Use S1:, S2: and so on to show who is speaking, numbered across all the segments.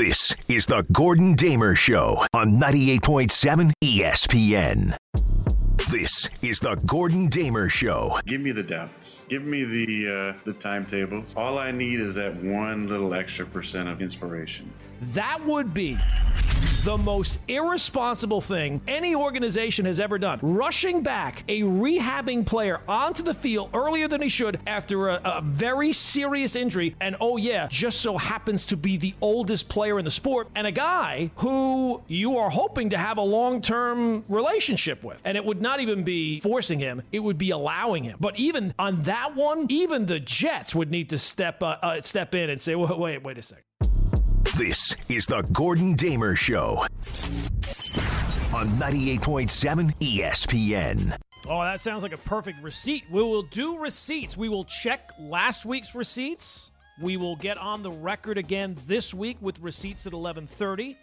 S1: This is the Gordon Damer Show on 98.7 ESPN. This is the Gordon Damer Show.
S2: Give me the doubts. Give me the uh, the timetables. All I need is that one little extra percent of inspiration.
S3: That would be the most irresponsible thing any organization has ever done. Rushing back a rehabbing player onto the field earlier than he should after a, a, very serious injury, and oh, yeah, just so happens to be the oldest player in the sport, and a guy who you are hoping to have a long term relationship with. And it would not even be forcing him, it would be allowing him. But even on that one, even the Jets would need to step, uh, uh, step in and say, wait, wait, wait a second.
S1: This is the Gordon Damer Show on 98.7 ESPN.
S3: Oh, that sounds like a perfect receipt. We will do receipts. We will check last week's receipts. We will get on the record again this week with receipts at 11:30.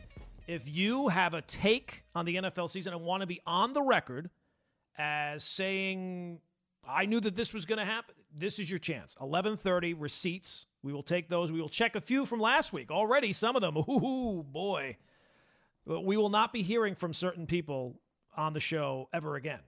S3: If you have a take on the NFL season and want to be on the record as saying I knew that this was going to happen, this is your chance. 11:30 receipts we will take those. We will check a few from last week. Already, some of them, ooh, boy. We will not be hearing from certain people on the show ever again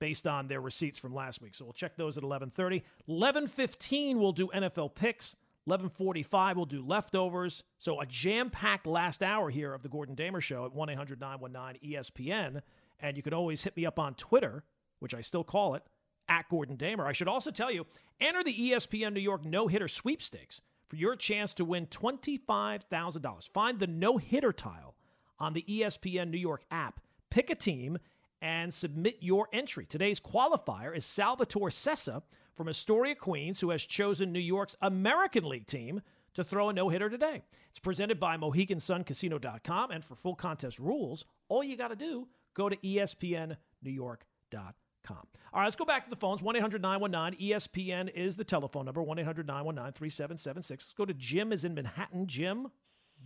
S3: based on their receipts from last week. So we'll check those at 11:30. 11:15 we'll do NFL picks. 11:45 we'll do leftovers. So a jam-packed last hour here of the Gordon Damer show at 1-800-919-ESPN and you can always hit me up on Twitter, which I still call it at Gordon Damer. I should also tell you enter the ESPN New York no hitter sweepstakes for your chance to win $25,000. Find the no hitter tile on the ESPN New York app, pick a team, and submit your entry. Today's qualifier is Salvatore Sessa from Astoria, Queens, who has chosen New York's American League team to throw a no hitter today. It's presented by MoheganSunCasino.com, and for full contest rules, all you got to do go to ESPNNewYork.com. Com. All right, let's go back to the phones. 1 800 919 ESPN is the telephone number 1 800 919 3776. Let's go to Jim, is in Manhattan. Jim,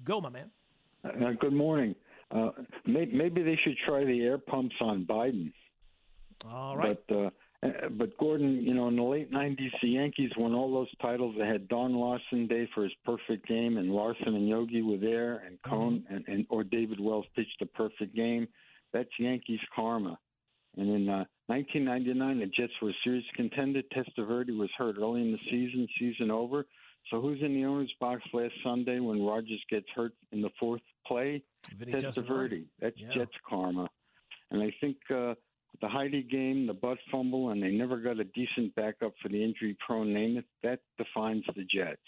S3: go, my man.
S4: Uh, good morning. Uh, maybe, maybe, they should try the air pumps on Biden.
S3: All right.
S4: But, uh, uh, but Gordon, you know, in the late '90s, the Yankees won all those titles. They had Don Larsen Day for his perfect game, and Larsen and Yogi were there, and Cone mm-hmm. and, and or David Wells pitched a perfect game. That's Yankees karma. And in uh, 1999, the Jets were a series contender. Testaverde was hurt early in the season, season over. So who's in the owner's box last Sunday when Rodgers gets hurt in the fourth play? Testaverde. That's yeah. Jets karma. And I think uh, the Heidi game, the butt fumble, and they never got a decent backup for the injury-prone name. It that defines the Jets.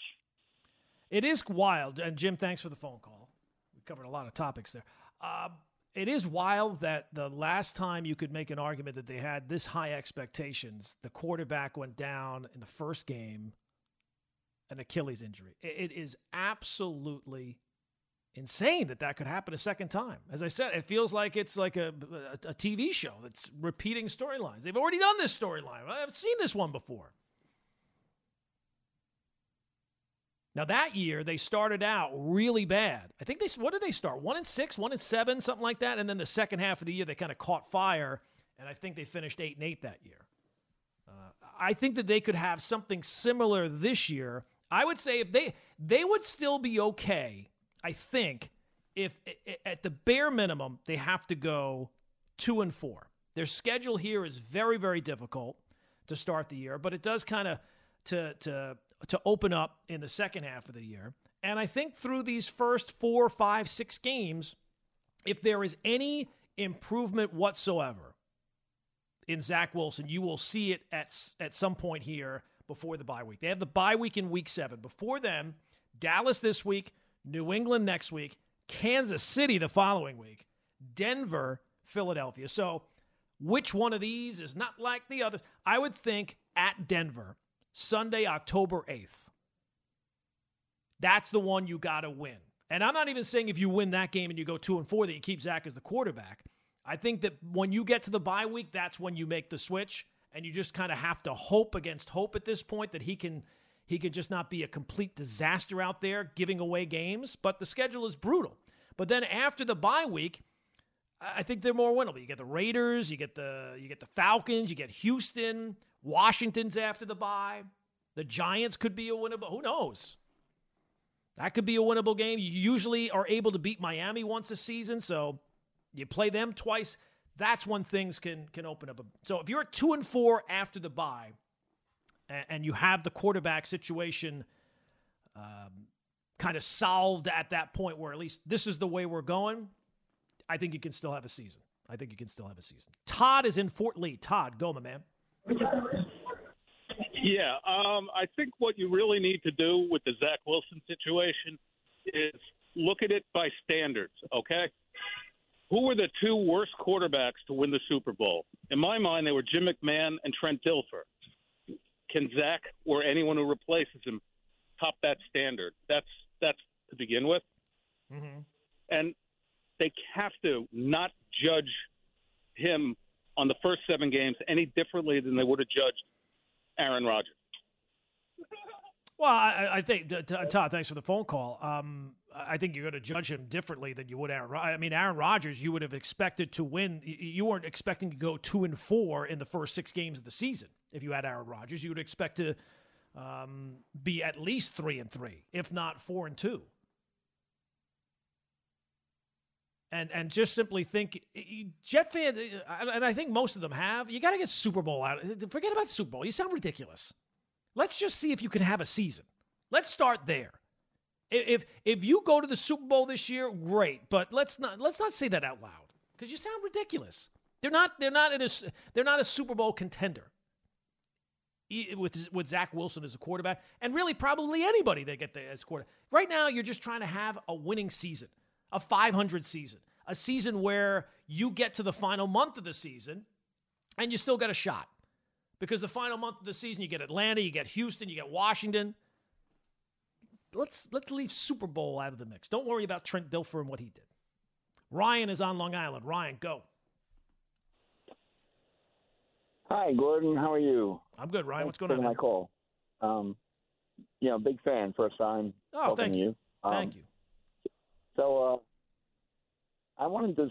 S3: It is wild. And Jim, thanks for the phone call. We covered a lot of topics there. Uh, it is wild that the last time you could make an argument that they had this high expectations, the quarterback went down in the first game, an Achilles injury. It is absolutely insane that that could happen a second time. As I said, it feels like it's like a, a, a TV show that's repeating storylines. They've already done this storyline. I've seen this one before. Now that year they started out really bad. I think they what did they start? One and six, one and seven, something like that. And then the second half of the year they kind of caught fire, and I think they finished eight and eight that year. Uh, I think that they could have something similar this year. I would say if they they would still be okay. I think if at the bare minimum they have to go two and four. Their schedule here is very very difficult to start the year, but it does kind of to to to open up in the second half of the year. And I think through these first four, five, six games, if there is any improvement whatsoever in Zach Wilson, you will see it at, at some point here before the bye week. They have the bye week in week seven. Before then, Dallas this week, New England next week, Kansas City the following week, Denver, Philadelphia. So, which one of these is not like the other? I would think at Denver, Sunday, October 8th. That's the one you got to win. And I'm not even saying if you win that game and you go 2 and 4 that you keep Zach as the quarterback. I think that when you get to the bye week, that's when you make the switch and you just kind of have to hope against hope at this point that he can he can just not be a complete disaster out there giving away games, but the schedule is brutal. But then after the bye week, I think they're more winnable. You get the Raiders, you get the you get the Falcons, you get Houston, Washington's after the bye. The Giants could be a winnable. Who knows? That could be a winnable game. You usually are able to beat Miami once a season, so you play them twice. That's when things can can open up. So if you're at two and four after the bye, and, and you have the quarterback situation um, kind of solved at that point, where at least this is the way we're going, I think you can still have a season. I think you can still have a season. Todd is in Fort Lee. Todd, go, my man.
S5: Yeah, um, I think what you really need to do with the Zach Wilson situation is look at it by standards, okay? Who were the two worst quarterbacks to win the Super Bowl? In my mind, they were Jim McMahon and Trent Dilfer. Can Zach or anyone who replaces him top that standard? That's that's to begin with. Mm-hmm. And they have to not judge him on the first seven games any differently than they would have judged Aaron Rodgers.
S3: Well, I, I think Todd. Thanks for the phone call. Um, I think you're going to judge him differently than you would Aaron. I mean, Aaron Rodgers, you would have expected to win. You weren't expecting to go two and four in the first six games of the season. If you had Aaron Rodgers, you would expect to um, be at least three and three, if not four and two. And and just simply think Jet fans, and I think most of them have. You got to get Super Bowl out. Uh, forget about Super Bowl. You sound ridiculous. Let's just see if you can have a season. Let's start there. If if you go to the Super Bowl this year, great. But let's not let's not say that out loud because you sound ridiculous. They're not they're not a they're not a Super Bowl contender with with Zach Wilson as a quarterback, and really probably anybody they get there as quarterback. Right now, you're just trying to have a winning season a 500 season, a season where you get to the final month of the season and you still get a shot. Because the final month of the season, you get Atlanta, you get Houston, you get Washington. Let's let's leave Super Bowl out of the mix. Don't worry about Trent Dilfer and what he did. Ryan is on Long Island. Ryan, go.
S6: Hi, Gordon. How are you?
S3: I'm good, Ryan.
S6: Thanks
S3: What's going on?
S6: My call. Um, you know, big fan. First time
S3: oh, thank
S6: to
S3: you.
S6: Um,
S3: thank you.
S6: So uh, I wanted to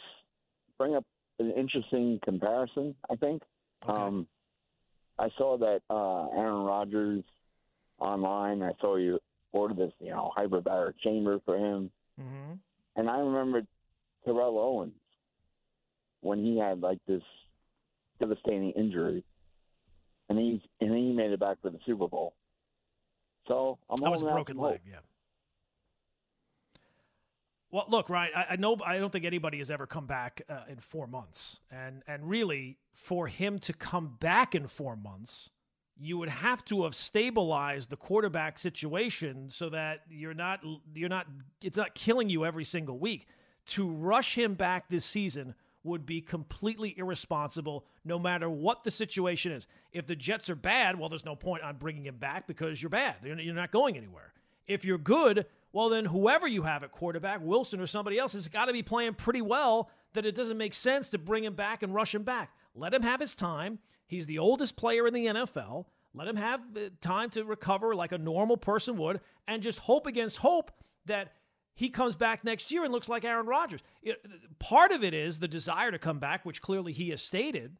S6: bring up an interesting comparison. I think
S3: okay.
S6: um, I saw that uh, Aaron Rodgers online. I saw you order this, you know, hyperbaric chamber for him,
S3: mm-hmm.
S6: and I remember Terrell Owens when he had like this devastating injury, and he and he made it back for the Super Bowl. So I'm
S3: that was a broken leg, yeah. Well, look, Ryan. I, I, know I don't think anybody has ever come back uh, in four months, and and really for him to come back in four months, you would have to have stabilized the quarterback situation so that you're not you're not it's not killing you every single week. To rush him back this season would be completely irresponsible, no matter what the situation is. If the Jets are bad, well, there's no point on bringing him back because you're bad. You're not going anywhere. If you're good, well, then whoever you have at quarterback, Wilson or somebody else, has got to be playing pretty well that it doesn't make sense to bring him back and rush him back. Let him have his time. He's the oldest player in the NFL. Let him have time to recover like a normal person would and just hope against hope that he comes back next year and looks like Aaron Rodgers. Part of it is the desire to come back, which clearly he has stated,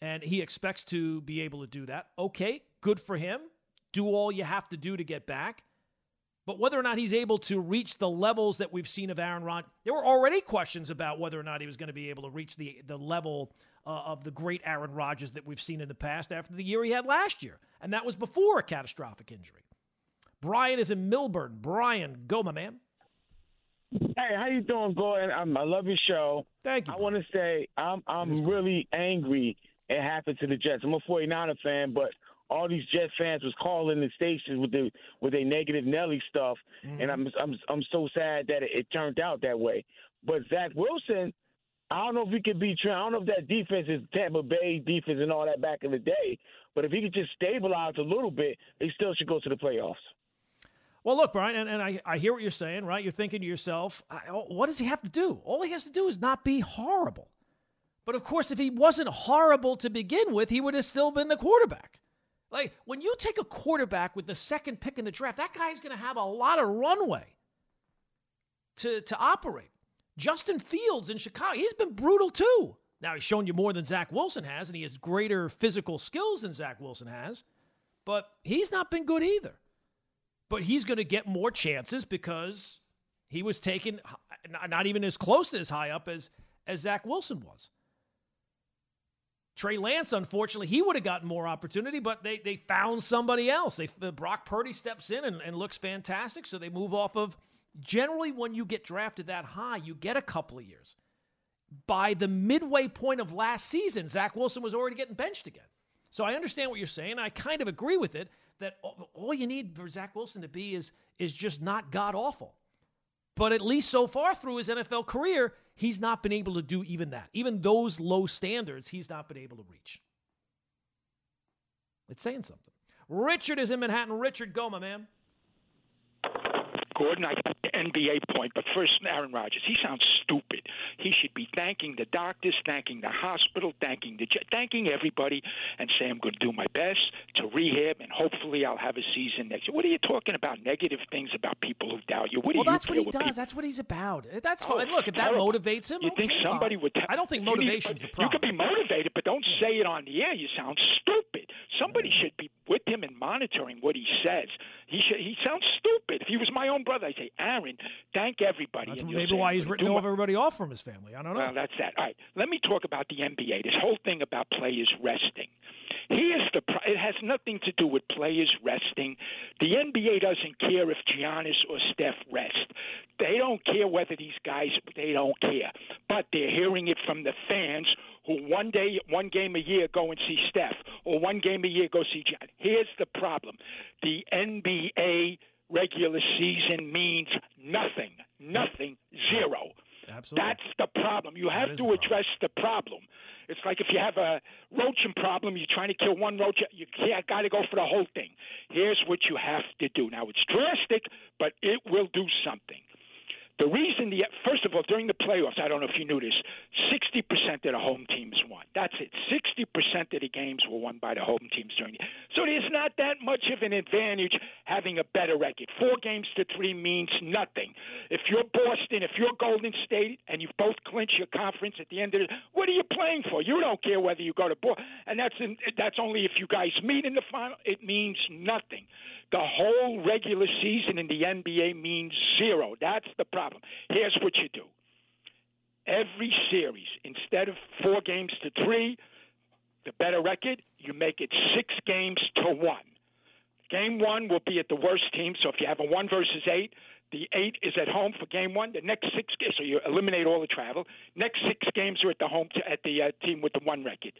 S3: and he expects to be able to do that. Okay, good for him. Do all you have to do to get back. But whether or not he's able to reach the levels that we've seen of Aaron Rodgers, there were already questions about whether or not he was going to be able to reach the the level uh, of the great Aaron Rodgers that we've seen in the past after the year he had last year, and that was before a catastrophic injury. Brian is in Millburn. Brian, go, my man.
S7: Hey, how you doing, Gordon? I'm, I love your show.
S3: Thank you.
S7: I want to say I'm I'm really angry it happened to the Jets. I'm a 49er fan, but all these Jet fans was calling the stations with the with a negative Nelly stuff, mm-hmm. and I'm I'm I'm so sad that it, it, turned out that way. But Zach Wilson, I don't know if he could be. I don't know if that defense is Tampa Bay defense and all that back in the day. But if he could just stabilize a little bit, they still should go to the playoffs.
S3: Well, look, Brian, and, and I, I hear what you're saying, right? You're thinking to yourself, what does he have to do? All he has to do is not be horrible. But of course, if he wasn't horrible to begin with, he would have still been the quarterback. Like when you take a quarterback with the second pick in the draft, that guy's going to have a lot of runway to to operate. Justin Fields in Chicago, he's been brutal too. Now he's shown you more than Zach Wilson has, and he has greater physical skills than Zach Wilson has, but he's not been good either. but he's going to get more chances because he was taken not even as close to as high up as as Zach Wilson was. Trey Lance, unfortunately, he would have gotten more opportunity, but they they found somebody else. They uh, Brock Purdy steps in and, and looks fantastic, so they move off of. Generally, when you get drafted that high, you get a couple of years. By the midway point of last season, Zach Wilson was already getting benched again. So I understand what you're saying. I kind of agree with it that all you need for Zach Wilson to be is is just not god awful. But at least so far through his NFL career, he's not been able to do even that. Even those low standards, he's not been able to reach. It's saying something. Richard is in Manhattan. Richard, go, my man.
S8: Gordon, I got NBA point, but first, Aaron Rodgers. He sounds stupid. He should be thanking the doctors, thanking the hospital, thanking the thanking everybody, and say I'm going to do my best to rehab, and hopefully I'll have a season next year. What are you talking about? Negative things about people who doubt you. What
S3: well,
S8: do
S3: that's
S8: you
S3: what he does.
S8: People?
S3: That's what he's about. That's
S8: oh,
S3: fine. Look, if that motivates him,
S8: you
S3: okay,
S8: think somebody
S3: fine.
S8: would? T-
S3: I don't think
S8: you need-
S3: motivation's the
S8: You
S3: problem.
S8: could be motivated, but don't say it on the air. You sound stupid. Somebody should be with him and monitoring what he says. He should. He sounds stupid. If he was my own brother, I'd say, Aaron, thank everybody.
S3: That's maybe why he's written
S8: my-
S3: everybody off from his family. I don't know.
S8: well, that's that. All right, let me talk about the NBA. This whole thing about players resting. Here's the. Pro- it has nothing to do with players resting. The NBA doesn't care if Giannis or Steph rest. They don't care whether these guys. They don't care. But they're hearing it from the fans who one day, one game a year, go and see Steph, or one game a year go see Gian. Here's the problem: the NBA regular season means nothing. Nothing. Zero.
S3: Absolutely.
S8: That's the problem. You have to
S3: the problem.
S8: address the problem. It's like if you have a roaching problem, you're trying to kill one roach, you got to go for the whole thing. Here's what you have to do. Now it's drastic, but it will do something. The reason the first of all during the playoffs, I don't know if you knew this, sixty percent of the home teams won. That's it. Sixty percent of the games were won by the home teams during. The, so there's not that much of an advantage having a better record. Four games to three means nothing. If you're Boston, if you're Golden State, and you both clinch your conference at the end of it, what are you playing for? You don't care whether you go to Boston, and that's in, that's only if you guys meet in the final. It means nothing. The whole regular season in the NBA means zero. That's the problem. Here's what you do. Every series, instead of four games to three, the better record, you make it six games to one. Game one will be at the worst team. So if you have a one versus eight, the eight is at home for game one. The next six, so you eliminate all the travel. Next six games are at the home t- at the uh, team with the one record.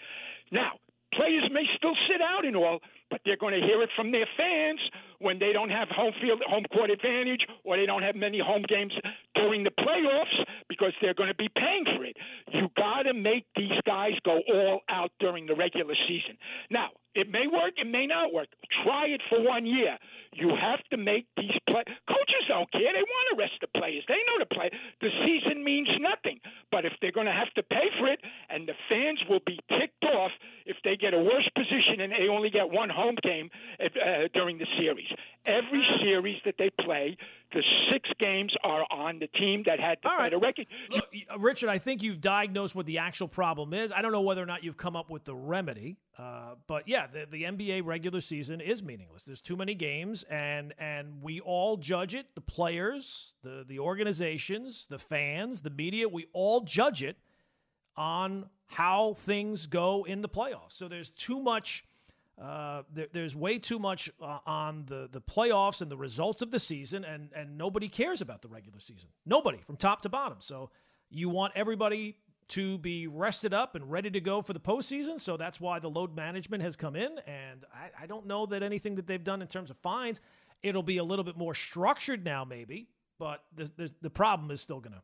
S8: Now, players may still sit out and all, but they're going to hear it from their fans when they don't have home field, home court advantage, or they don't have many home games during the playoffs because they're going to be paying for it. You got to make these guys go all out during the regular season. Now, it may work, it may not work. Try it for one year. You have to make these play. Coaches don't care; they want to rest the players. They know the play. The season means nothing. But if they're going to have to pay for it, and the fans will be ticked off if they get a worse position and they only get one home game uh, during the series. Every series that they play, the six games are on the team that had the
S3: All right.
S8: better record.
S3: Look, Richard, I think you've diagnosed what the actual problem is. I don't know whether or not you've come up with the remedy, uh, but yeah, the, the NBA regular season is meaningless. There's too many games, and and we all judge it. The players, the the organizations, the fans, the media, we all judge it on how things go in the playoffs. So there's too much. Uh, there, there's way too much uh, on the, the playoffs and the results of the season, and, and nobody cares about the regular season. Nobody from top to bottom. So you want everybody to be rested up and ready to go for the postseason. So that's why the load management has come in. And I, I don't know that anything that they've done in terms of fines, it'll be a little bit more structured now, maybe. But the, the, the problem is still gonna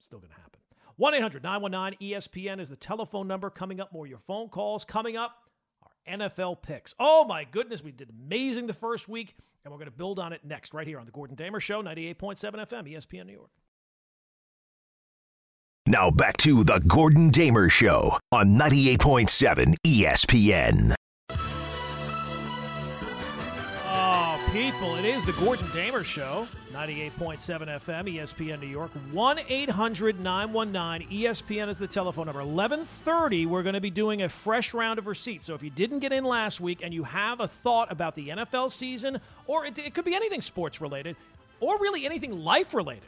S3: still gonna happen. 1 800 919 ESPN is the telephone number. Coming up, more your phone calls. Coming up, NFL picks. Oh my goodness, we did amazing the first week, and we're going to build on it next, right here on the Gordon Damer Show, 98.7 FM, ESPN New York.
S1: Now back to the Gordon Damer Show on 98.7 ESPN.
S3: People. It is the Gordon Damer Show, 98.7 FM, ESPN New York. 1 800 919 ESPN is the telephone number. 1130, we're going to be doing a fresh round of receipts. So if you didn't get in last week and you have a thought about the NFL season, or it, it could be anything sports related, or really anything life related,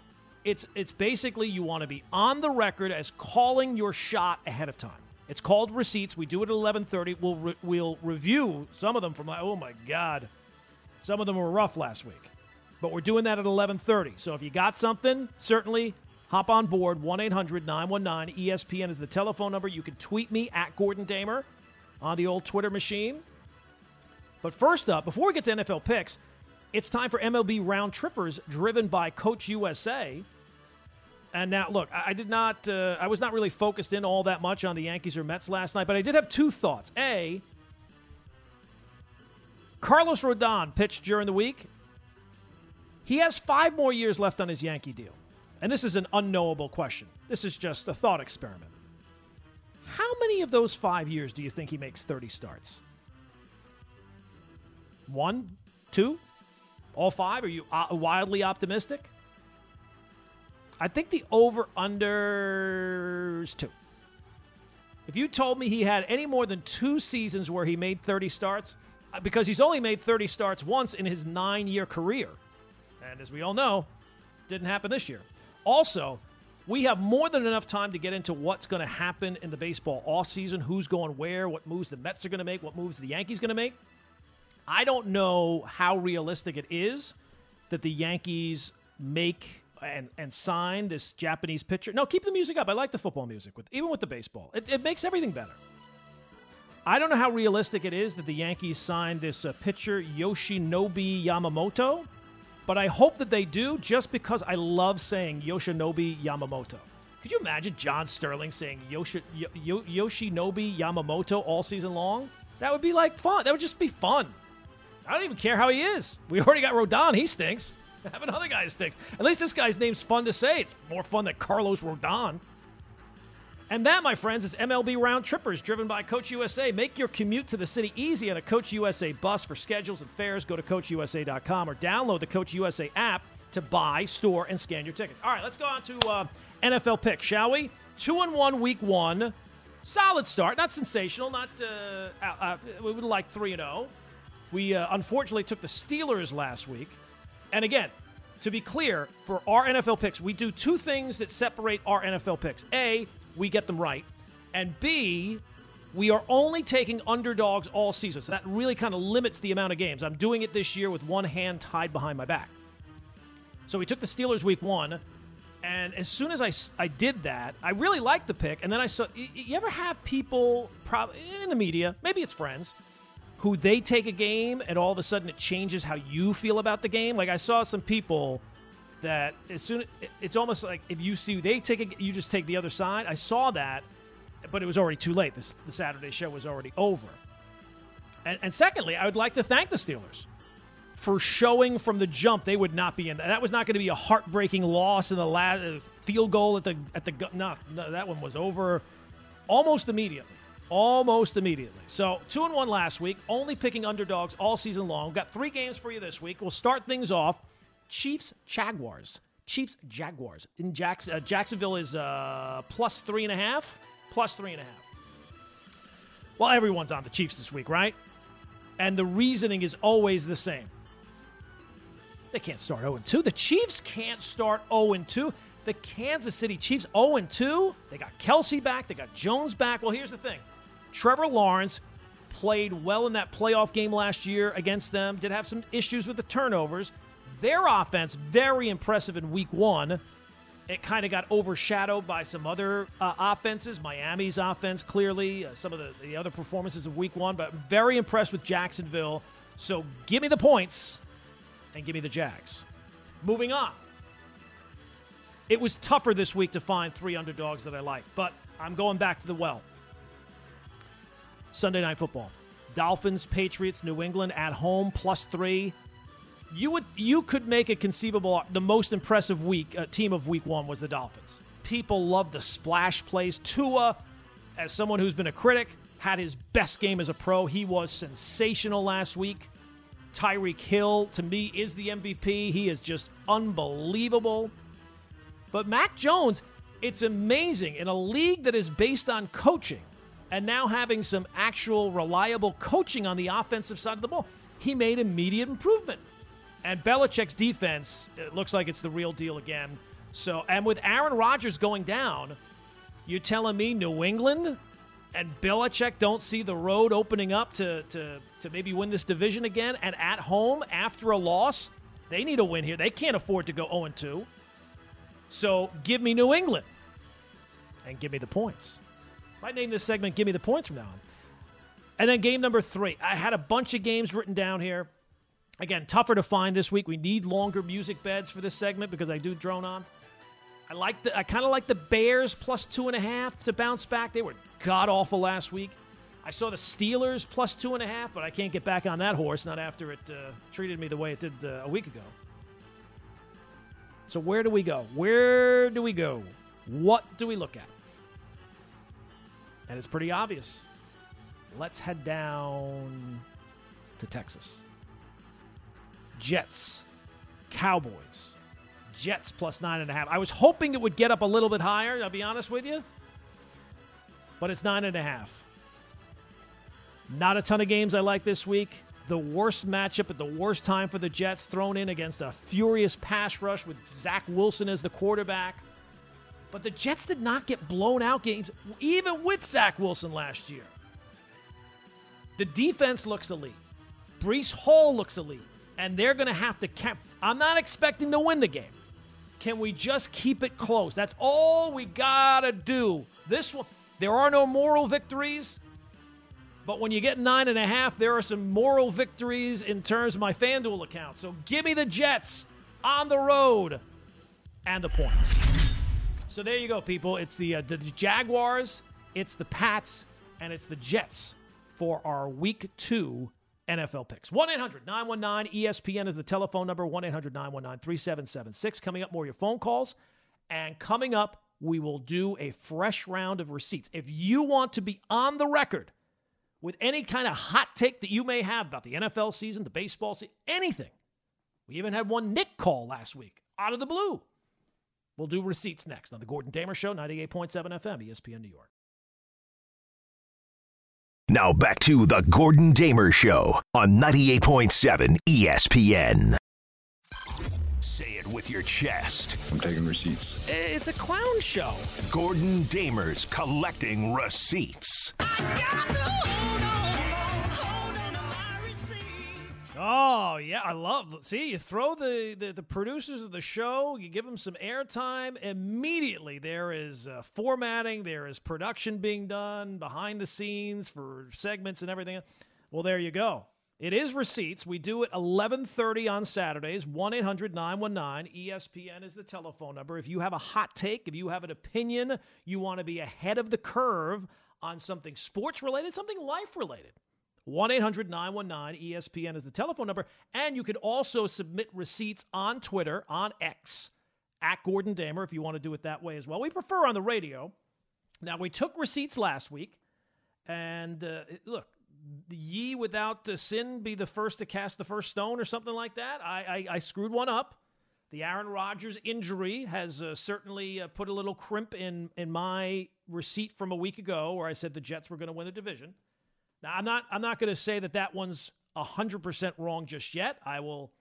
S3: it's, it's basically you want to be on the record as calling your shot ahead of time. It's called receipts. We do it at 11:30. We'll re- we'll review some of them from oh my god, some of them were rough last week. But we're doing that at 11:30. So if you got something, certainly hop on board. 1-800-919-ESPN is the telephone number. You can tweet me at Gordon Damer on the old Twitter machine. But first up, before we get to NFL picks, it's time for MLB round trippers driven by Coach USA. And now, look, I did not, uh, I was not really focused in all that much on the Yankees or Mets last night, but I did have two thoughts. A, Carlos Rodon pitched during the week. He has five more years left on his Yankee deal. And this is an unknowable question. This is just a thought experiment. How many of those five years do you think he makes 30 starts? One? Two? All five? Are you uh, wildly optimistic? I think the over under is two. If you told me he had any more than two seasons where he made 30 starts, Uh, because he's only made 30 starts once in his nine year career, and as we all know, didn't happen this year. Also, we have more than enough time to get into what's going to happen in the baseball off season, who's going where, what moves the Mets are going to make, what moves the Yankees are going to make. I don't know how realistic it is that the Yankees make and and sign this Japanese pitcher. No, keep the music up. I like the football music with even with the baseball. It, it makes everything better. I don't know how realistic it is that the Yankees signed this uh, pitcher Yoshinobu Yamamoto, but I hope that they do just because I love saying Yoshinobu Yamamoto. Could you imagine John Sterling saying Yoshi, Yo, Yoshinobu Yamamoto all season long? That would be like fun. That would just be fun. I don't even care how he is. We already got Rodon. He stinks. Have another guy stinks. At least this guy's name's fun to say. It's more fun than Carlos Rodon. And that, my friends, is MLB Round Trippers, driven by Coach USA. Make your commute to the city easy on a Coach USA bus. For schedules and fares, go to CoachUSA.com or download the Coach USA app to buy, store, and scan your tickets. All right, let's go on to uh, NFL picks, shall we? Two and one, week one. Solid start, not sensational. Not uh, uh, we would like three and zero. We uh, unfortunately took the Steelers last week. And again, to be clear, for our NFL picks, we do two things that separate our NFL picks. A, we get them right. And B, we are only taking underdogs all season. So that really kind of limits the amount of games. I'm doing it this year with one hand tied behind my back. So we took the Steelers week one. And as soon as I, I did that, I really liked the pick. And then I saw, you ever have people probably in the media, maybe it's friends, who they take a game and all of a sudden it changes how you feel about the game. Like I saw some people that as soon it's almost like if you see they take a, you just take the other side. I saw that, but it was already too late. This, the Saturday show was already over. And, and secondly, I would like to thank the Steelers for showing from the jump they would not be in. That was not going to be a heartbreaking loss in the last uh, field goal at the at the no, no that one was over almost immediately almost immediately. So two and one last week, only picking underdogs all season long. We've got three games for you this week. We'll start things off. Chiefs Jaguars. Chiefs Jaguars in Jacks- uh, Jacksonville is uh, plus three and a half. Plus three and a half. Well, everyone's on the Chiefs this week, right? And the reasoning is always the same. They can't start 0 2. The Chiefs can't start 0 2. The Kansas City Chiefs 0 2. They got Kelce back. They got Jones back. Well, here's the thing Trevor Lawrence played well in that playoff game last year against them, did have some issues with the turnovers. Their offense, very impressive in week one. It kind of got overshadowed by some other uh, offenses. Miami's offense, clearly, uh, some of the, the other performances of week one, but very impressed with Jacksonville. So give me the points and give me the Jags. Moving on. It was tougher this week to find three underdogs that I like, but I'm going back to the well. Sunday Night Football. Dolphins, Patriots, New England at home plus three. You would you could make a conceivable the most impressive week uh, team of week one was the Dolphins. People love the splash plays. Tua, as someone who's been a critic, had his best game as a pro. He was sensational last week. Tyreek Hill, to me, is the MVP. He is just unbelievable. But Mac Jones, it's amazing in a league that is based on coaching and now having some actual reliable coaching on the offensive side of the ball, he made immediate improvement. And Belichick's defense, it looks like it's the real deal again. So, and with Aaron Rodgers going down, you're telling me New England and Belichick don't see the road opening up to, to, to maybe win this division again and at home after a loss? They need a win here. They can't afford to go 0 2. So give me New England and give me the points. I name this segment Give Me the Points from now on. And then game number three. I had a bunch of games written down here. Again, tougher to find this week. We need longer music beds for this segment because I do drone on. I like the I kind of like the Bears plus two and a half to bounce back. They were god awful last week. I saw the Steelers plus two and a half, but I can't get back on that horse not after it uh, treated me the way it did uh, a week ago. So where do we go? Where do we go? What do we look at? And it's pretty obvious. Let's head down to Texas. Jets, Cowboys. Jets plus nine and a half. I was hoping it would get up a little bit higher, I'll be honest with you. But it's nine and a half. Not a ton of games I like this week. The worst matchup at the worst time for the Jets, thrown in against a furious pass rush with Zach Wilson as the quarterback. But the Jets did not get blown out games, even with Zach Wilson last year. The defense looks elite. Breece Hall looks elite. And they're going to have to cap. I'm not expecting to win the game. Can we just keep it close? That's all we got to do. This one, there are no moral victories. But when you get nine and a half, there are some moral victories in terms of my FanDuel account. So give me the Jets on the road and the points. So there you go, people. It's the, uh, the Jaguars, it's the Pats, and it's the Jets for our Week Two NFL picks. 1 800 919 ESPN is the telephone number 1 800 919 3776. Coming up, more of your phone calls. And coming up, we will do a fresh round of receipts. If you want to be on the record with any kind of hot take that you may have about the NFL season, the baseball season, anything, we even had one Nick call last week out of the blue. We'll do receipts next on the Gordon Damer Show, 98.7 FM, ESPN New York.
S1: Now back to the Gordon Damer Show on 98.7 ESPN. Say it with your chest.
S9: I'm taking receipts.
S3: Eh, it's a clown show.
S1: Gordon Damer's collecting receipts.
S3: Oh yeah, I love. See, you throw the, the, the producers of the show, you give them some airtime. Immediately, there is uh, formatting, there is production being done behind the scenes for segments and everything. Well, there you go. It is receipts. We do it 11:30 on Saturdays. 1-800-919 ESPN is the telephone number. If you have a hot take, if you have an opinion, you want to be ahead of the curve on something sports related, something life related. 1 800 919 ESPN is the telephone number. And you can also submit receipts on Twitter, on X, at Gordon Damer, if you want to do it that way as well. We prefer on the radio. Now, we took receipts last week. And uh, look, ye without sin be the first to cast the first stone or something like that. I, I, I screwed one up. The Aaron Rodgers injury has uh, certainly uh, put a little crimp in, in my receipt from a week ago where I said the Jets were going to win the division. Now, I'm not I'm not going to say that that one's 100% wrong just yet. I will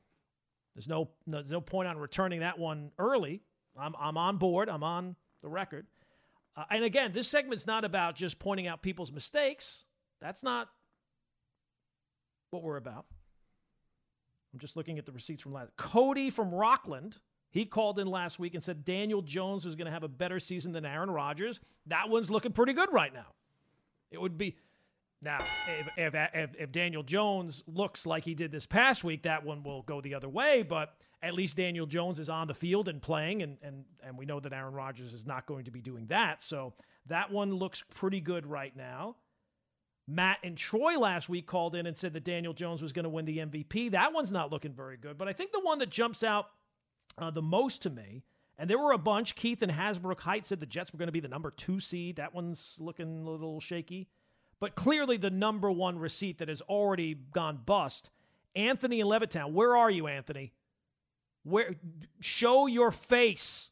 S3: there's no, no there's no point on returning that one early. I'm I'm on board. I'm on the record. Uh, and again, this segment's not about just pointing out people's mistakes. That's not what we're about. I'm just looking at the receipts from last. Cody from Rockland, he called in last week and said Daniel Jones was going to have a better season than Aaron Rodgers. That one's looking pretty good right now. It would be now, if, if, if, if, Daniel Jones looks like he did this past week, that one will go the other way. But at least Daniel Jones is on the field and playing, and, and, and we know that Aaron Rodgers is not going to be doing that. So that one looks pretty good right now. Matt and Troy last week called in and said that Daniel Jones was going to win the MVP. That one's not looking very good. But I think the one that jumps out uh, the most to me, and there were a bunch, Keith and Hasbrouck Height said the Jets were going to be the number two seed. That one's looking a little shaky. But clearly, the number one receipt that has already gone bust Anthony in Levittown. Where are you, Anthony? Where show your face.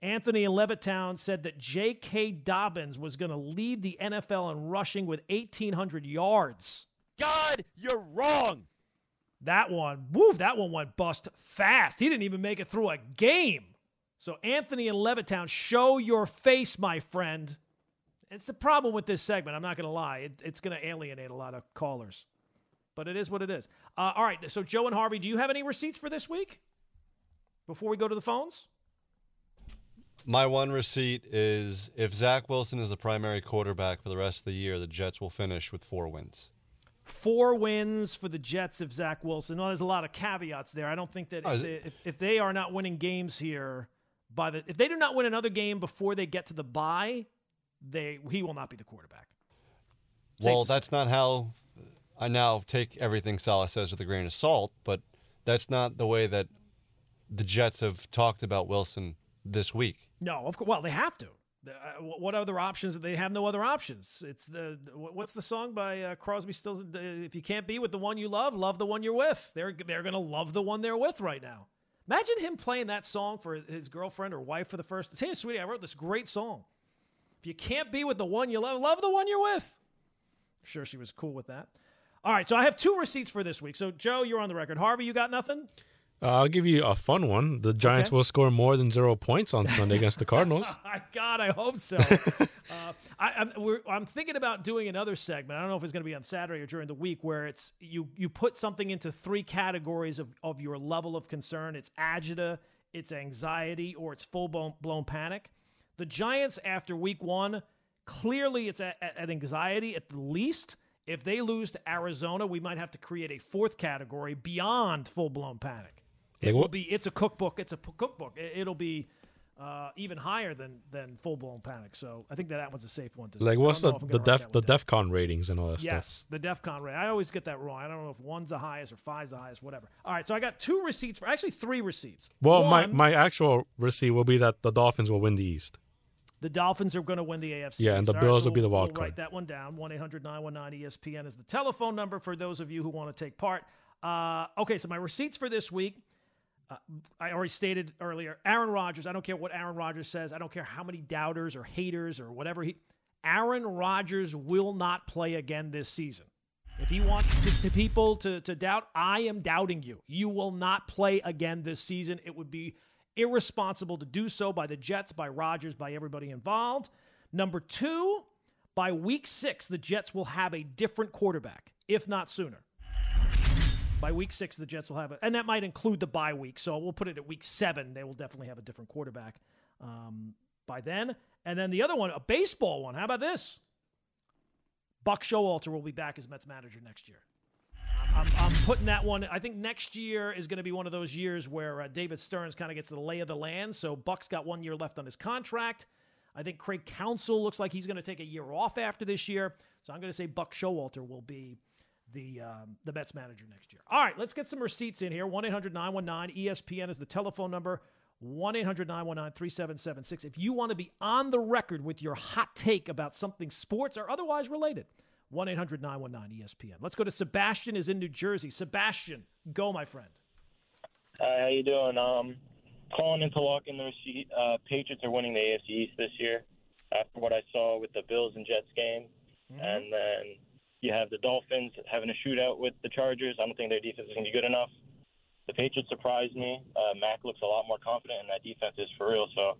S3: Anthony in Levittown said that J.K. Dobbins was going to lead the NFL in rushing with 1,800 yards.
S9: God, you're wrong.
S3: That one, woo, that one went bust fast. He didn't even make it through a game. So, Anthony in Levittown, show your face, my friend. It's the problem with this segment. I'm not going to lie. It, it's going to alienate a lot of callers. But it is what it is. Uh, all right. So, Joe and Harvey, do you have any receipts for this week before we go to the phones?
S10: My one receipt is if Zach Wilson is the primary quarterback for the rest of the year, the Jets will finish with four wins.
S3: Four wins for the Jets of Zach Wilson. Well, there's a lot of caveats there. I don't think that
S10: Oh,
S3: if, they, if, if they are not winning games here by the if they do not win another game before they get to the bye, they he will not be the quarterback.
S10: Well, that's not how I now take everything Salah says with a grain of salt, but that's not the way that the Jets have talked about Wilson this week.
S3: No, of course. Well, they have to. The- uh, wh- What other options? They have no other options. It's the what's the song by uh, Crosby, Stills? If you can't be with the one you love, love the one you're with. They're they're gonna love the one they're with right now. Imagine him playing that song for his girlfriend or wife for the first. Hey, sweetie, I wrote this great song. If you can't be with the one you love, love the one you're with. Sure, she was cool with that. All right, so I have two receipts for this week. So Joe, you're on the record. Harvey, you got nothing.
S11: Uh, I'll give you a fun one. The Giants
S3: Okay.
S11: will score more than zero points on Sunday against the Cardinals.
S3: My God, I hope so. uh, I, I'm, we're, I'm thinking about doing another segment. I don't know if it's going to be on Saturday or during the week, where it's you you put something into three categories of, of your level of concern. It's agita, it's anxiety, or it's full blown, blown panic. The Giants, after week one, clearly it's at, anxiety at the least. If they lose to Arizona, we might have to create a fourth category beyond full blown panic. It will be. It's a cookbook. It's a p- cookbook. It, it'll be uh, even higher than than full blown panic. So I think that that one's a safe one to.
S11: Like what's the the def the
S3: down.
S11: DefCon ratings and all that stuff?
S3: Yes, the DefCon rate. I always get that wrong. I don't know if one's the highest or five's the highest, whatever. All right, so I got two receipts for actually three receipts.
S11: Well, my, my actual receipt will be that the Dolphins will win the East.
S3: The Dolphins are going to win the AFC.
S11: Yeah, and the.
S3: All
S11: Bills
S3: so
S11: will be the
S3: we'll-
S11: wild
S3: we'll Write
S11: card.
S3: that one down. One 919 ESPN is the telephone number for those of you who want to take part. Uh, okay, so my receipts for this week. Uh, I already stated earlier. Aaron Rodgers. I don't care what Aaron Rodgers says. I don't care how many doubters or haters or whatever he. Aaron Rodgers will not play again this season. If he wants to, to people to, to doubt, I am doubting you. You will not play again this season. It would be irresponsible to do so by the Jets, by Rodgers, by everybody involved. Number two, by week six, the Jets will have a different quarterback, if not sooner. By week six, the Jets will have it, and that might include the bye week. So we'll put it at week seven. They will definitely have a different quarterback um, by then. And then the other one, a baseball one. How about this? Buck Showalter will be back as Mets manager next year. I'm, I'm putting that one. I think next year is going to be one of those years where uh, David Stearns kind of gets the lay of the land. So Buck's got one year left on his contract. I think Craig Counsell looks like he's going to take a year off after this year. So I'm going to say Buck Showalter will be the um, the Mets manager next year. All right, let's get some receipts in here. 1 800 919 ESPN is the telephone number. 1 800 919 3776. If you want to be on the record with your hot take about something sports or otherwise related, 1 800 919 ESPN. Let's go to Sebastian, is in New Jersey. Sebastian, go, my friend.
S12: Hi, how you doing? Um, calling in to lock in the receipt. Uh, Patriots are winning the AFC East this year after what I saw with the Bills and Jets game, and then you have the Dolphins having a shootout with the Chargers. I don't think their defense is going to be good enough. The Patriots surprised me. Uh, Mac looks a lot more confident, and that defense is for real. So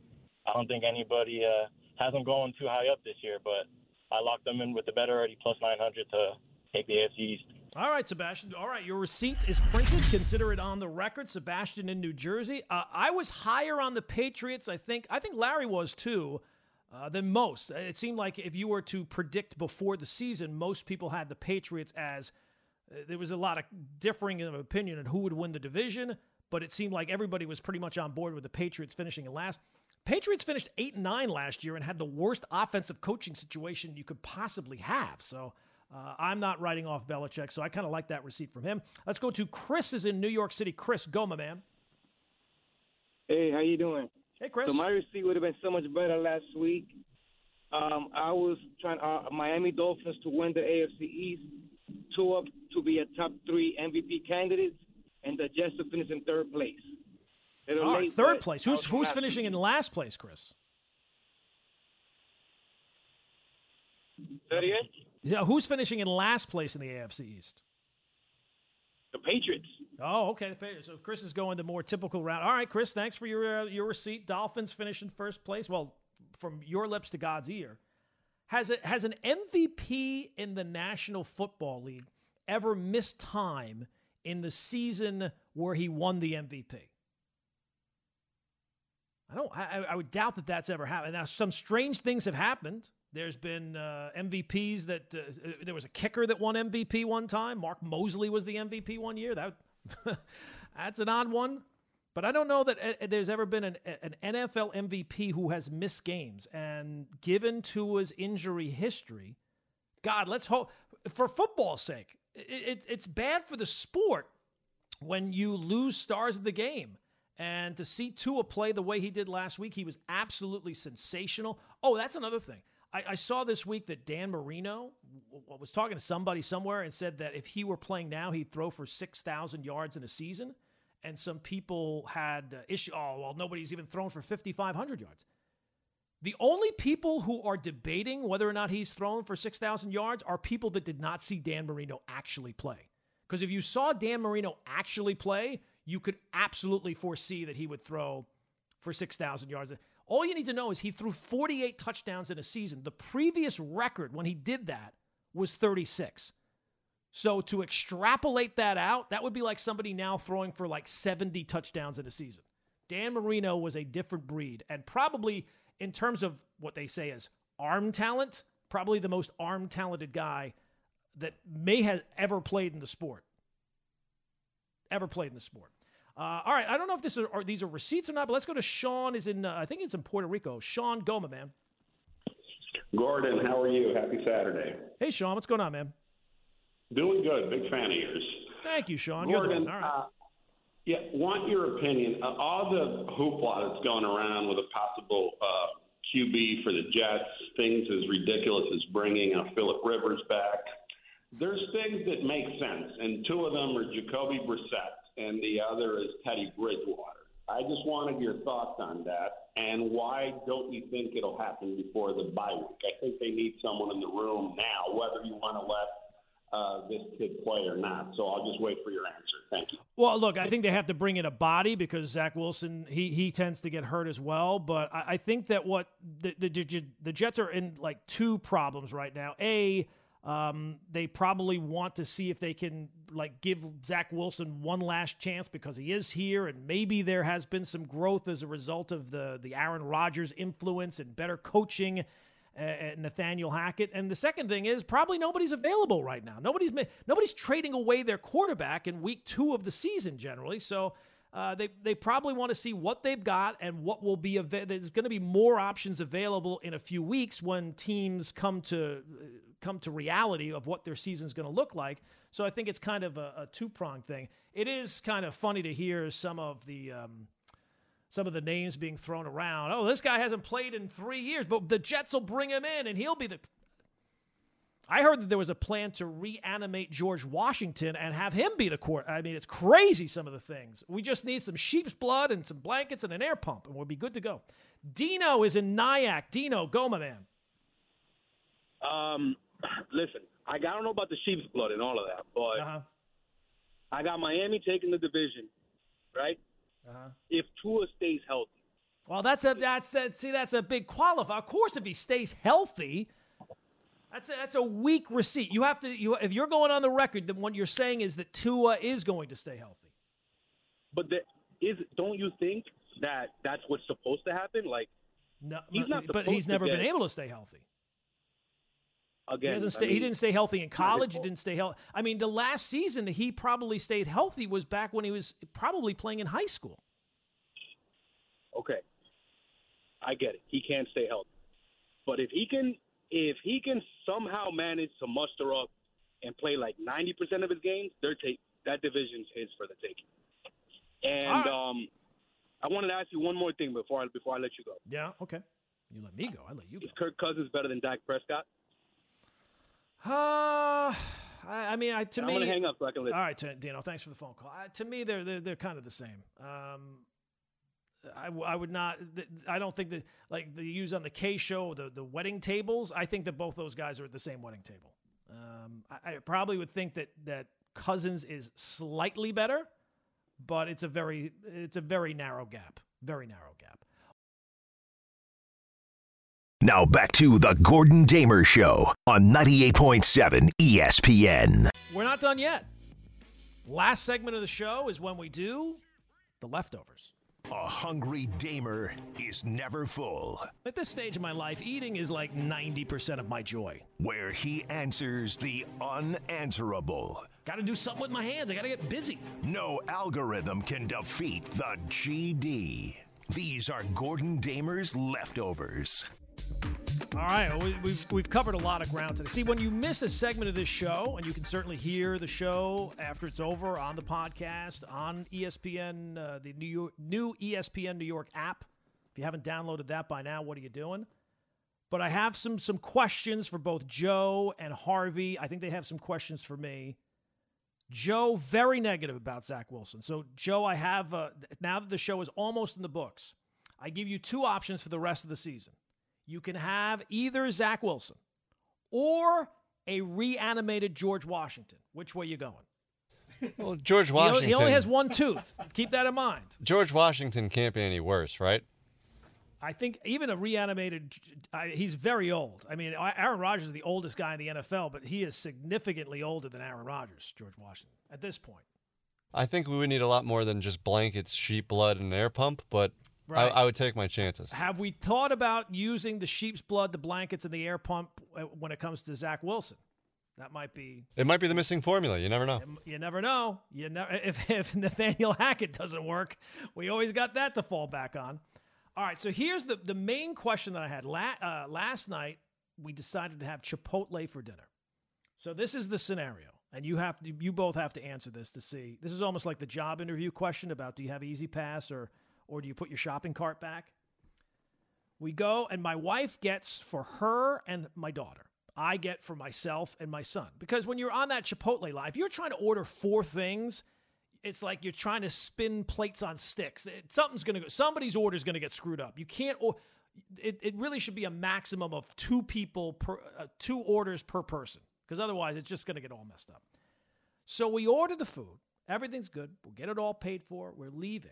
S12: I don't think anybody uh, has them going too high up this year, but I locked them in with the bet already, plus 900 to take the AFC East.
S3: All right, Sebastian. All right, your receipt is printed. Consider it on the record. Sebastian in New Jersey. Uh, I was higher on the Patriots. I think. I think Larry was too. Uh, than most. It seemed like if you were to predict before the season, most people had the Patriots as uh, there was a lot of differing of opinion on who would win the division, but it seemed like everybody was pretty much on board with the Patriots finishing in last. Patriots finished eight and nine last year and had the worst offensive coaching situation you could possibly have. So uh, I'm not writing off Belichick, so I kind of like that receipt from him. Let's go to Chris is in New York City. Chris, go, my man.
S13: Hey, how you doing?
S3: Hey, Chris.
S13: So my receipt would have been so much better last week. Um, I was trying uh, Miami Dolphins to win the AFC East, Tua to be a top three MVP candidate, and the Jets to finish in third place.
S3: All right, third place. Who's who's finishing in last place, Chris?
S13: Say it?
S3: Yeah, who's finishing in last place in the AFC East?
S13: The Patriots.
S3: Oh, okay. the Patriots. So Chris is going the more typical route. All right, Chris, thanks for your uh, your receipt. Dolphins finish in first place. Well, from your lips to God's ear. Has it has an MVP in the National Football League ever missed time in the season where he won the MVP? I don't. I, I would doubt that that's ever happened. Now, some strange things have happened. There's been uh, MVPs that uh, uh, there was a kicker that won MVP one time. Mark Moseley was the MVP one year. That that's an odd one. But I don't know that uh, there's ever been an, an NFL MVP who has missed games. And given Tua's injury history, God, let's hope for football's sake. It, it, it's bad for the sport when you lose stars of the game. And to see Tua play the way he did last week, he was absolutely sensational. Oh, that's another thing. I, I saw this week that Dan Marino w- was talking to somebody somewhere and said that if he were playing now, he'd throw for 6,000 yards in a season. And some people had uh, issue. Oh, well, nobody's even thrown for 5,500 yards. The only people who are debating whether or not he's thrown for 6,000 yards are people that did not see Dan Marino actually play. Because if you saw Dan Marino actually play, you could absolutely foresee that he would throw for 6,000 yards. All you need to know is he threw 48 touchdowns in a season. The previous record when he did that was 36. So to extrapolate that out, that would be like somebody now throwing for like 70 touchdowns in a season. Dan Marino was a different breed and probably in terms of what they say is arm talent, probably the most arm talented guy that may have ever played in the sport. Ever played in the sport. Uh, all right, I don't know if this are, are these are receipts or not, but let's go to Sean. Is in uh, I think it's in Puerto Rico. Sean Goma, man.
S14: Gordon, how are you? Happy Saturday.
S3: Hey, Sean, what's going on, man?
S14: Doing good. Big fan of yours.
S3: Thank you, Sean.
S14: Gordon,
S3: You're the one. All right.
S14: uh, yeah, want your opinion. Uh, all the hoopla that's going around with a possible uh, QB for the Jets, things as ridiculous as bringing uh, Philip Rivers back. There's things that make sense, and two of them are Jacoby Brissett, and the other is Teddy Bridgewater. I just wanted your thoughts on that, and why don't you think it'll happen before the bye week? I think they need someone in the room now, whether you want to let uh, this kid play or not. So I'll just wait for your answer. Thank you.
S3: Well, look, I think they have to bring in a body because Zach Wilson he he tends to get hurt as well. But I, I think that what the, the the Jets are in like two problems right now. A um, they probably want to see if they can like give Zach Wilson one last chance because he is here, and maybe there has been some growth as a result of the the Aaron Rodgers influence and better coaching. Uh, Nathaniel Hackett, and the second thing is probably nobody's available right now. Nobody's nobody's trading away their quarterback in week two of the season generally. So uh, they they probably want to see what they've got and what will be av- there's going to be more options available in a few weeks when teams come to come to reality of what their season's going to look like. So I think it's kind of a, a two pronged thing. It is kind of funny to hear some of the. Um, some of the names being thrown around. Oh, this guy hasn't played in three years, but the Jets will bring him in and he'll be the. I heard that there was a plan to reanimate George Washington and have him be the court. I mean, it's crazy some of the things. We just need some sheep's blood and some blankets and an air pump, and we'll be good to go. Dino is in Nyack. Dino, go, my man.
S15: Um, listen, I, I don't know about the sheep's blood and all of that, but
S3: uh-huh.
S15: I got Miami taking the division, right?
S3: Uh-huh.
S15: If Tua stays healthy.
S3: Well, that's a that's that. See, that's a big qualifier. Of course, if he stays healthy, that's a, that's a weak receipt. You have to. You if you're going on the record, then what you're saying is that Tua is going to stay healthy.
S15: But the, is don't you think that that's what's supposed to happen? Like,
S3: no,
S15: he's not
S3: but he's never
S15: get-
S3: been able to stay healthy.
S15: Again,
S3: he, doesn't
S15: I
S3: stay, he didn't stay healthy in college. He didn't stay healthy. I mean, the last season that he probably stayed healthy was back when he was probably playing in high school.
S15: Okay, I get it. He can't stay healthy, but if he can, if he can somehow manage to muster up and play like ninety percent of his games, they're take that division's his for the taking. And um, I wanted to ask you one more thing before I before I let you go.
S3: Yeah. Okay. You let me go. I let you go.
S15: Is Kirk Cousins better than Dak Prescott?
S3: Uh, I, I mean, I, to
S15: I'm
S3: me,
S15: gonna hang up so I can listen.
S3: All right, Dino, thanks for the phone call. Uh, to me, they're they're, they're kind of the same. Um, I, I would not. I don't think that like the use on the Kay show, the the wedding tables. I think that both those guys are at the same wedding table. Um, I, I probably would think that that Cousins is slightly better, but it's a very it's a very narrow gap. Very narrow gap.
S1: Now back to the Gordon Damer Show on 98.7 ESPN.
S3: We're not done yet. Last segment of the show is when we do the leftovers.
S1: A hungry Damer is never full,
S3: At this stage of my life, eating is like 90% of my joy.
S1: where he answers the unanswerable.
S3: Got to do something with my hands. I got to get busy.
S1: No algorithm can defeat the GD. These are Gordon Damer's leftovers.
S3: All right, well, we, we've we've covered a lot of ground today. See, when you miss a segment of this show, and you can certainly hear the show after it's over on the podcast on ESPN, uh, the new York, new ESPN New York app. If you haven't downloaded that by now, what are you doing? But I have some some questions for both Joe and Harvey. I think they have some questions for me. Joe, very negative about Zach Wilson. So, Joe, I have uh, now that the show is almost in the books, I give you two options for the rest of the season. You can have either Zach Wilson or a reanimated George Washington. Which way you going?
S10: Well, George Washington.
S3: He only has one tooth. Keep that in mind.
S10: George Washington can't be any worse, right?
S3: I think even a reanimated, I, he's very old. I mean, Aaron Rodgers is the oldest guy in the NFL, but he is significantly older than Aaron Rodgers, George Washington, at this point.
S10: I think we would need a lot more than just blankets, sheep blood, and an air pump, but
S3: Right.
S10: I, I would take my chances.
S3: Have we thought about using the sheep's blood, the blankets, and the air pump uh, when it comes to Zach Wilson? That might be.
S10: It might be the missing formula. You never know.
S3: You never know. You never if if Nathaniel Hackett doesn't work, we always got that to fall back on. All right, so here's the the main question that I had La- uh, last night. We decided to have Chipotle for dinner. So this is the scenario, and you have to, you both have to answer this to see. This is almost like the job interview question about do you have E-ZPass or or do you put your shopping cart back? We go, and my wife gets for her and my daughter. I get for myself and my son. Because when you're on that Chipotle line, if you're trying to order four things, it's like you're trying to spin plates on sticks. Something's going to go, somebody's order is going to get screwed up. You can't, it, it really should be a maximum of two people per, uh, two orders per person. Because otherwise, it's just going to get all messed up. So we order the food. Everything's good. We'll get it all paid for. We're leaving.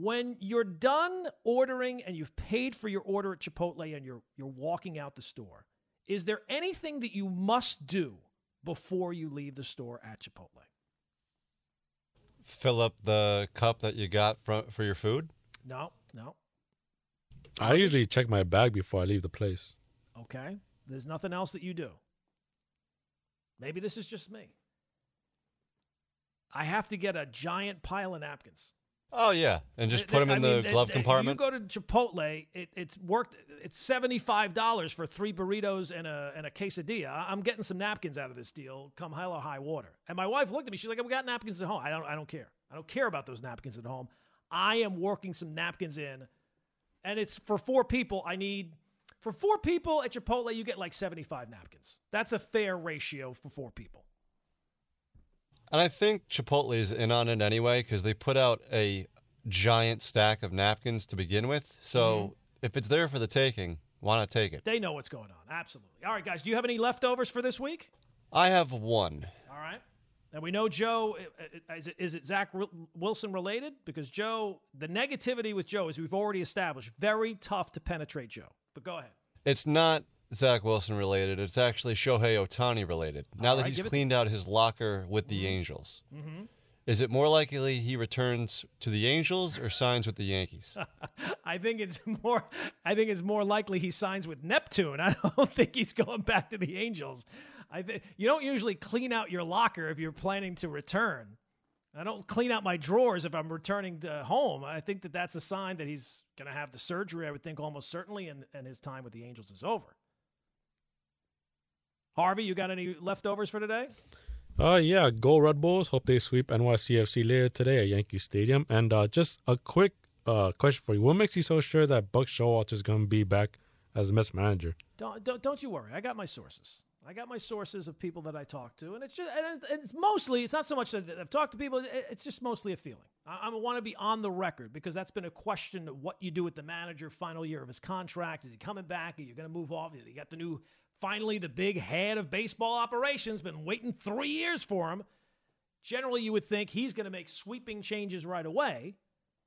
S3: When you're done ordering and you've paid for your order at Chipotle and you're you're walking out the store, is there anything that you must do before you leave the store at Chipotle?
S10: Fill up the cup that you got from, for your food.
S3: No, no.
S11: I usually check my bag before I leave the place.
S3: Okay. There's nothing else that you do. Maybe this is just me. I have to get a giant pile of napkins.
S10: Oh yeah, and just put them
S3: I
S10: in the
S3: mean,
S10: glove
S3: it-
S10: compartment.
S3: You go to Chipotle, it, it's worked. It's seventy five dollars for three burritos and a and a quesadilla. I'm getting some napkins out of this deal, come hell or high water. And my wife looked at me. She's like, "We got napkins at home. I don't. I don't care. I don't care about those napkins at home. I am working some napkins in, and it's for four people. I need." For four people at Chipotle, you get like 75 napkins. That's a fair ratio for four people.
S10: And I think Chipotle is in on it anyway because they put out a giant stack of napkins to begin with. So
S3: Mm-hmm.
S10: if it's there for the taking, why not take it?
S3: They know what's going on. Absolutely. All right, guys, do you have any leftovers for this week?
S10: I have one.
S3: All right. And we know Joe. uh, Is it, is it Zach Wilson related? Because Joe, the negativity with Joe is we've already established very tough to penetrate Joe. But go ahead.
S10: It's not Zach Wilson related. It's actually Shohei Ohtani related. Now
S3: All
S10: that
S3: right,
S10: he's
S3: give it
S10: cleaned out his locker with the Angels,
S3: Mm-hmm.
S10: is it more likely he returns to the Angels or signs with the Yankees?
S3: I think it's more. I think it's more likely he signs with Neptune. I don't think he's going back to the Angels. I think you don't usually clean out your locker if you're planning to return. I don't clean out my drawers if I'm returning to home. I think that that's a sign that he's going to have the surgery. I would think almost certainly, and, and his time with the Angels is over. Harvey, you got any leftovers for today?
S11: Uh, yeah, go Red Bulls. Hope they sweep NYCFC later today at Yankee Stadium. And uh, just a quick uh, question for you: What makes you so sure that Buck Showalter is going to be back as Mets manager?
S3: Don't, don't don't you worry. I got my sources. I got my sources of people that I talk to, and it's just and it's, it's mostly it's not so much that I've talked to people. It's just mostly a feeling. I, I want to be on the record because that's been a question of what you do with the manager final year of his contract. Is he coming back? Are you going to move off? You got the new finally the big head of baseball operations. Been waiting three years for him. Generally, you would think he's going to make sweeping changes right away,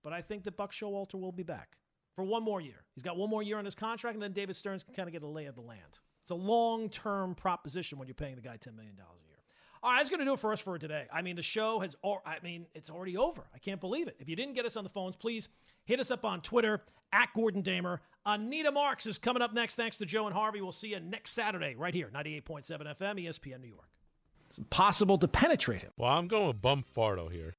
S3: but I think that Buck Showalter will be back for one more year. He's got one more year on his contract, and then David Stearns can kind of get a lay of the land. It's a long term proposition when you're paying the guy $10 million a year. All right, that's going to do it for us for today. I mean, the show has, I mean, it's already over. I can't believe it. If you didn't get us on the phones, please hit us up on Twitter at Gordon Damer. Anita Marks is coming up next. Thanks to Joe and Harvey. We'll see you next Saturday right here, 98.7 FM, ESPN New York. It's impossible to penetrate him.
S11: Well, I'm going with Bum Fardo here.